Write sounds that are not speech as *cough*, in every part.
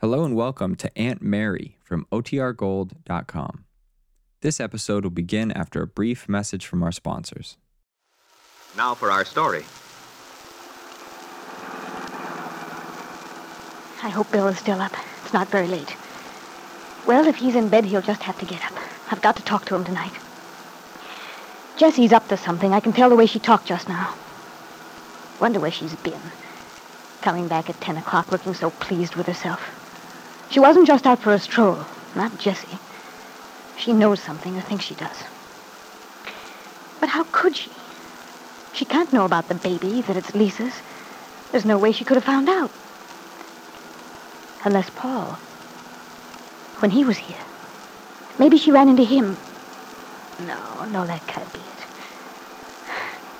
Hello and welcome to Aunt Mary from OTRGold.com. This episode will begin after a brief message from our sponsors. Now for our story. I hope Bill is still up. It's not very late. Well, if he's in bed, he'll just have to get up. I've got to talk to him tonight. Jessie's up to something. I can tell the way she talked just now. Wonder where she's been. Coming back at 10 o'clock looking so pleased with herself. She wasn't just out for a stroll. Not Jessie. She knows something or thinks she does. But how could she? She can't know about the baby, that it's Lisa's. There's no way she could have found out. Unless Paul. When he was here. Maybe she ran into him. No, no, that can't be it.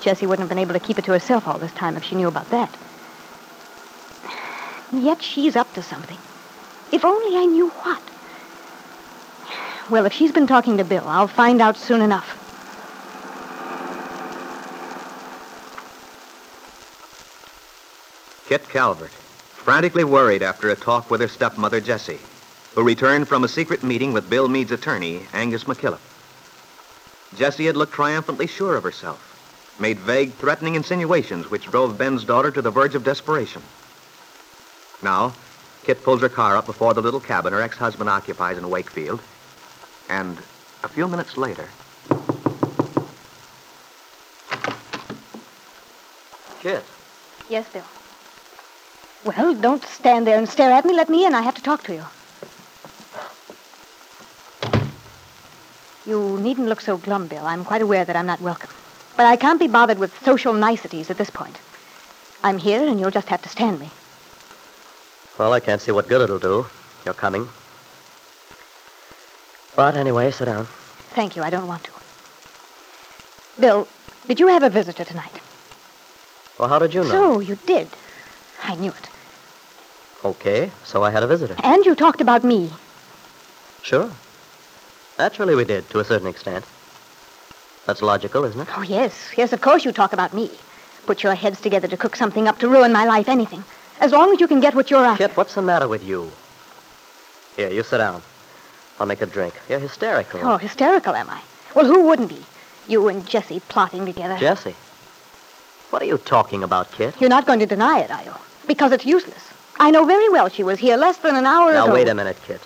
Jessie wouldn't have been able to keep it to herself all this time if she knew about that. Yet she's up to something. If only I knew what. Well, if she's been talking to Bill, I'll find out soon enough. Kit Calvert, frantically worried after a talk with her stepmother, Jessie, who returned from a secret meeting with Bill Mead's attorney, Angus McKillop. Jessie had looked triumphantly sure of herself, made vague, threatening insinuations which drove Ben's daughter to the verge of desperation. Now, Kit pulls her car up before the little cabin her ex-husband occupies in Wakefield, and a few minutes later... Kit, Yes, Bill. Well, don't stand there and stare at me. Let me in. I have to talk to you. You needn't look so glum, Bill. I'm quite aware that I'm not welcome. But I can't be bothered with social niceties at this point. I'm here, and you'll just have to stand me. Well, I can't see what good it'll do. You're coming. But anyway, sit down. Thank you. I don't want to. Bill, did you have a visitor tonight? Well, how did you know? So, you did. I knew it. Okay, so I had a visitor. And you talked about me. Sure. Naturally, we did, to a certain extent. That's logical, isn't it? Oh, yes. Yes, of course you talk about me. Put your heads together to cook something up to ruin my life, anything. As long as you can get what you're after. Kit, what's the matter with you? Here, you sit down. I'll make a drink. You're hysterical. Oh, hysterical, am I? Well, who wouldn't be? You and Jessie plotting together. Jessie. What are you talking about, Kit? You're not going to deny it, are you? Because it's useless. I know very well she was here less than an hour Now, ago. Now, wait a minute, Kit.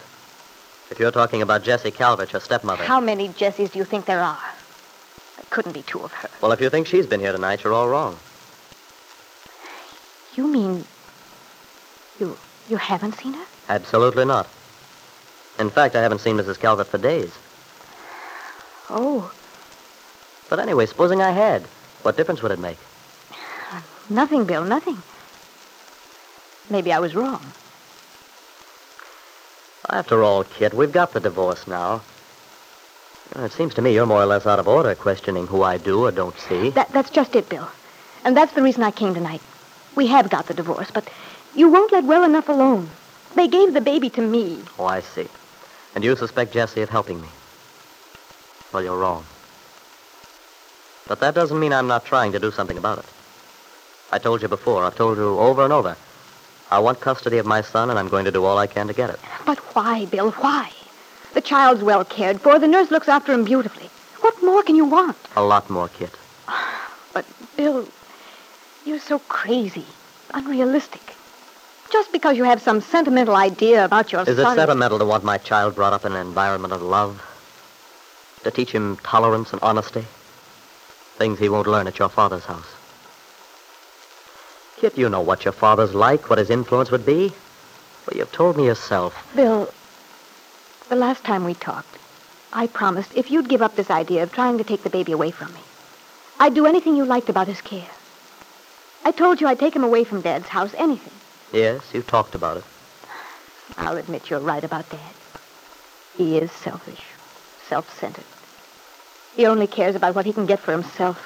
If you're talking about Jessie Calvert, your stepmother. How many Jessies do you think there are? There couldn't be two of her. Well, if you think she's been here tonight, you're all wrong. You mean you you haven't seen her? Absolutely not. In fact, I haven't seen Mrs. Calvert for days. Oh, But anyway, supposing I had, what difference would it make? nothing, Bill, nothing. Maybe I was wrong. After all, Kit, we've got the divorce now. It seems to me you're more or less out of order questioning who I do or don't see. That that's just it, Bill. And that's the reason I came tonight. We have got the divorce, but you won't let well enough alone. They gave the baby to me. Oh, I see. And you suspect Jessie of helping me. Well, you're wrong. But that doesn't mean I'm not trying to do something about it. I told you before, I've told you over and over. I want custody of my son, and I'm going to do all I can to get it. But why, Bill? Why? The child's well cared for. The nurse looks after him beautifully. What more can you want? A lot more, Kit. *sighs* But, Bill, you're so crazy, unrealistic. Just because you have some sentimental idea about your Is it sentimental to want my child brought up in an environment of love? To teach him tolerance and honesty? Things he won't learn at your father's house. Kit, you know what your father's like, what his influence would be. Well, you've told me yourself. Bill, the last time we talked, I promised if you'd give up this idea of trying to take the baby away from me, I'd do anything you liked about his care. I told you I'd take him away from Dad's house, anything. Yes, you talked about it. I'll admit you're right about Dad. He is selfish, self-centered. He only cares about what he can get for himself.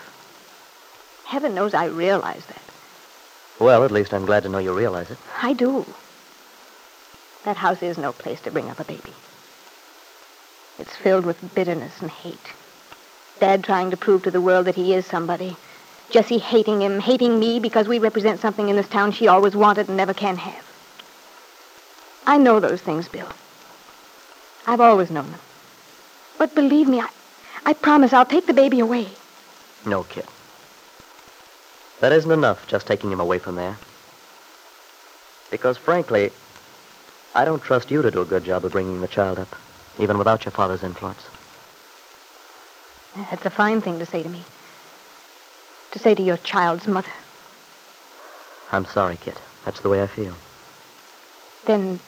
Heaven knows I realize that. Well, at least I'm glad to know you realize it. I do. That house is no place to bring up a baby. It's filled with bitterness and hate. Dad trying to prove to the world that he is somebody. Jessie hating him, hating me because we represent something in this town she always wanted and never can have. I know those things, Bill. I've always known them. But believe me, I, I promise I'll take the baby away. No, kid. That isn't enough, just taking him away from there. Because, frankly, I don't trust you to do a good job of bringing the child up, even without your father's influence. That's a fine thing to say to me. To say to your child's mother. I'm sorry, Kit. That's the way I feel. Then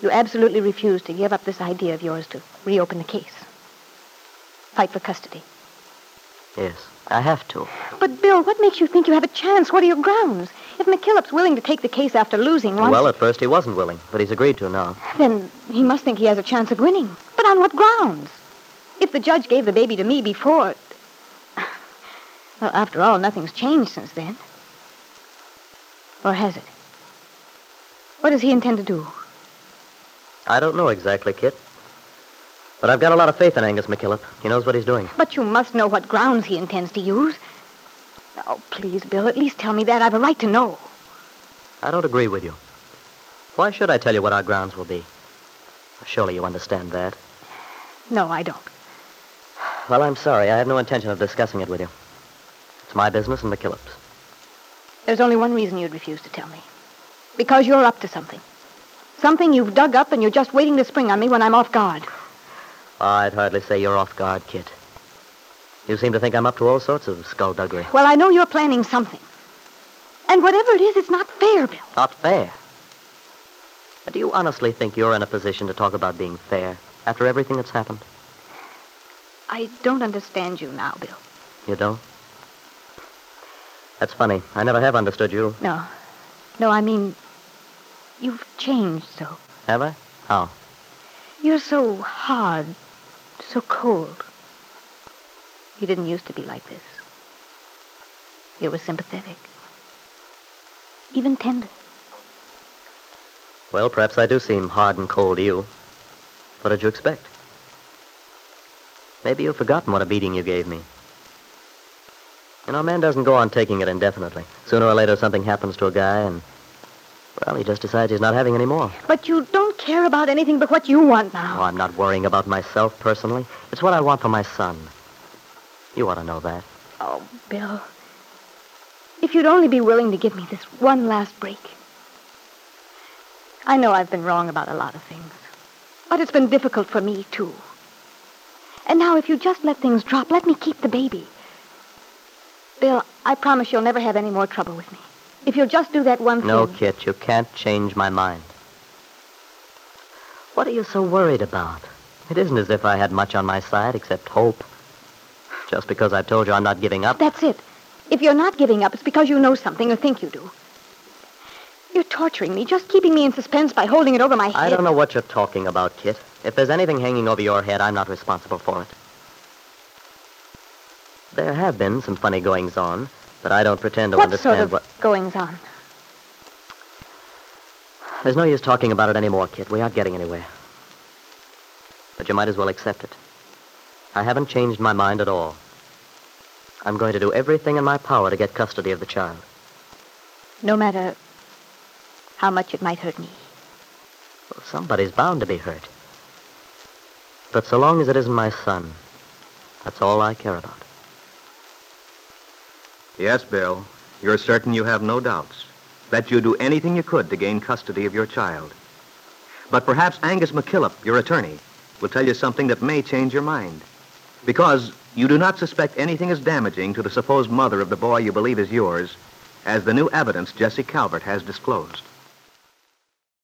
you absolutely refuse to give up this idea of yours to reopen the case. Fight for custody. Yes, I have to. But, Bill, what makes you think you have a chance? What are your grounds? If McKillop's willing to take the case after losing once... Well, at first he wasn't willing, but he's agreed to now. Then he must think he has a chance of winning. But on what grounds? If the judge gave the baby to me before... Well, after all, nothing's changed since then. Or has it? What does he intend to do? I don't know exactly, Kit. But I've got a lot of faith in Angus McKillop. He knows what he's doing. But you must know what grounds he intends to use. Oh, please, Bill, at least tell me that. I've a right to know. I don't agree with you. Why should I tell you what our grounds will be? Surely you understand that. No, I don't. Well, I'm sorry. I have no intention of discussing it with you. It's my business and McKillop's. There's only one reason you'd refuse to tell me. Because you're up to something. Something you've dug up and you're just waiting to spring on me when I'm off guard. I'd hardly say you're off guard, Kit. You seem to think I'm up to all sorts of skullduggery. Well, I know you're planning something. And whatever it is, it's not fair, Bill. Not fair. But do you honestly think you're in a position to talk about being fair after everything that's happened? I don't understand you now, Bill. You don't? That's funny. I never have understood you. No. No, I mean, you've changed so. Have I? How? You're so hard, so cold. You didn't used to be like this. You were sympathetic. Even tender. Well, perhaps I do seem hard and cold to you. What did you expect? Maybe you've forgotten what a beating you gave me. You know, a man doesn't go on taking it indefinitely. Sooner or later, something happens to a guy, and, well, he just decides he's not having any more. But you don't care about anything but what you want now. Oh. I'm not worrying about myself personally. It's what I want for my son. You ought to know that. Oh, Bill. If you'd only be willing to give me this one last break. I know I've been wrong about a lot of things. But it's been difficult for me, too. And now, if you just let things drop, let me keep the baby. Bill, I promise you'll never have any more trouble with me. If you'll just do that one thing. No, Kit, you can't change my mind. What are you so worried about? It isn't as if I had much on my side except hope. Just because I've told you I'm not giving up. That's it. If you're not giving up, it's because you know something or think you do. You're torturing me, just keeping me in suspense by holding it over my head. I don't know what you're talking about, Kit. If there's anything hanging over your head, I'm not responsible for it. There have been some funny goings on, but I don't pretend to What understand sort of what. goings on? There's no use talking about it anymore, Kit. We aren't getting anywhere. But you might as well accept it. I haven't changed my mind at all. I'm going to do everything in my power to get custody of the child. No matter how much it might hurt me. Well, somebody's bound to be hurt. But so long as it isn't my son, that's all I care about. Yes, Bill. You're certain you have no doubts that you'd do anything you could to gain custody of your child. But perhaps Angus McKillop, your attorney, will tell you something that may change your mind. Because you do not suspect anything as damaging to the supposed mother of the boy you believe is yours as the new evidence Jessie Calvert has disclosed.